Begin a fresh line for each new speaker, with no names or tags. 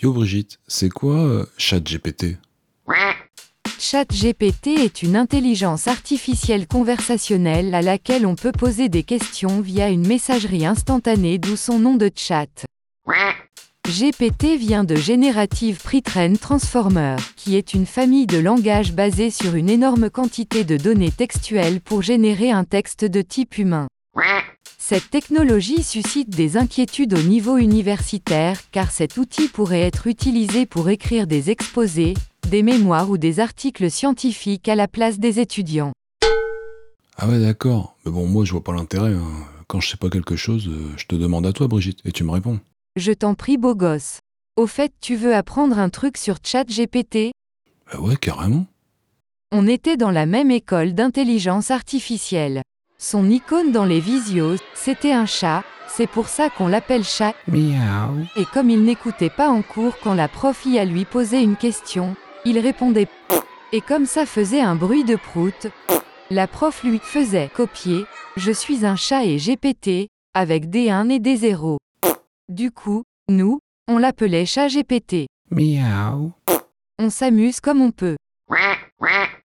Yo Brigitte, c'est quoi euh, ChatGPT?
ChatGPT est une intelligence artificielle conversationnelle à laquelle on peut poser des questions via une messagerie instantanée d'où son nom de chat. GPT vient de Generative Pre-trained Transformer, qui est une famille de langages basée sur une énorme quantité de données textuelles pour générer un texte de type humain. Cette technologie suscite des inquiétudes au niveau universitaire car cet outil pourrait être utilisé pour écrire des exposés, des mémoires ou des articles scientifiques à la place des étudiants.
Ah ouais d'accord, mais bon moi je vois pas l'intérêt. hein. Quand je sais pas quelque chose, euh, je te demande à toi Brigitte, et tu me réponds.
Je t'en prie beau gosse. Au fait, tu veux apprendre un truc sur ChatGPT?
Bah ouais carrément.
On était dans la même école d'intelligence artificielle. Son icône dans les visios, c'était un chat, c'est pour ça qu'on l'appelle chat,
Miaou.
et comme il n'écoutait pas en cours quand la prof y a lui posé une question, il répondait et comme ça faisait un bruit de prout, la prof lui faisait copier, je suis un chat et GPT, avec des 1 et des 0. Du coup, nous, on l'appelait chat GPT.
Miaou.
On s'amuse comme on peut.